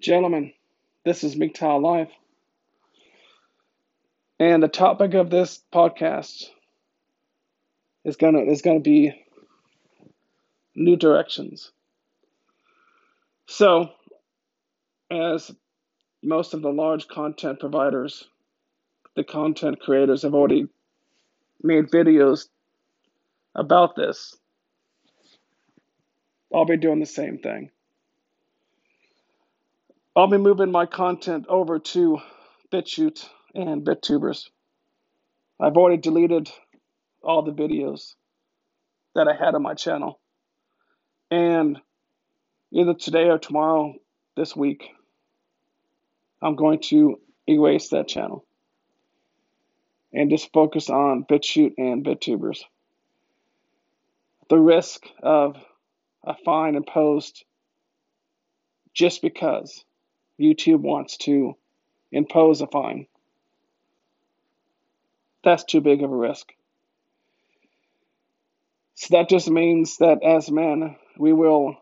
Gentlemen, this is MGTOW Live. And the topic of this podcast is gonna is gonna be new directions. So, as most of the large content providers, the content creators have already made videos about this, I'll be doing the same thing. I'll be moving my content over to BitChute and BitTubers. I've already deleted all the videos that I had on my channel. And either today or tomorrow this week, I'm going to erase that channel and just focus on BitChute and BitTubers. The risk of a fine imposed just because YouTube wants to impose a fine. That's too big of a risk. So that just means that as men, we will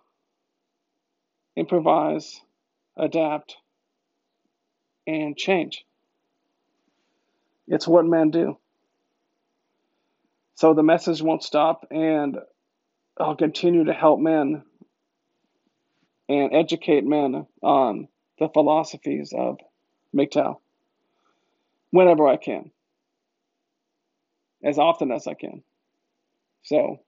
improvise, adapt, and change. It's what men do. So the message won't stop, and I'll continue to help men and educate men on the philosophies of MGTOW whenever I can, as often as I can. So,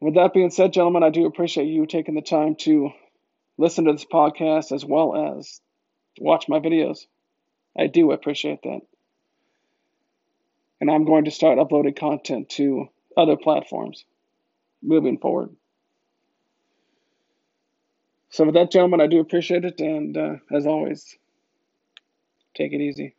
with that being said, gentlemen, I do appreciate you taking the time to listen to this podcast as well as watch my videos. I do appreciate that. And I'm going to start uploading content to other platforms moving forward. So, with that, gentlemen, I do appreciate it. And uh, as always, take it easy.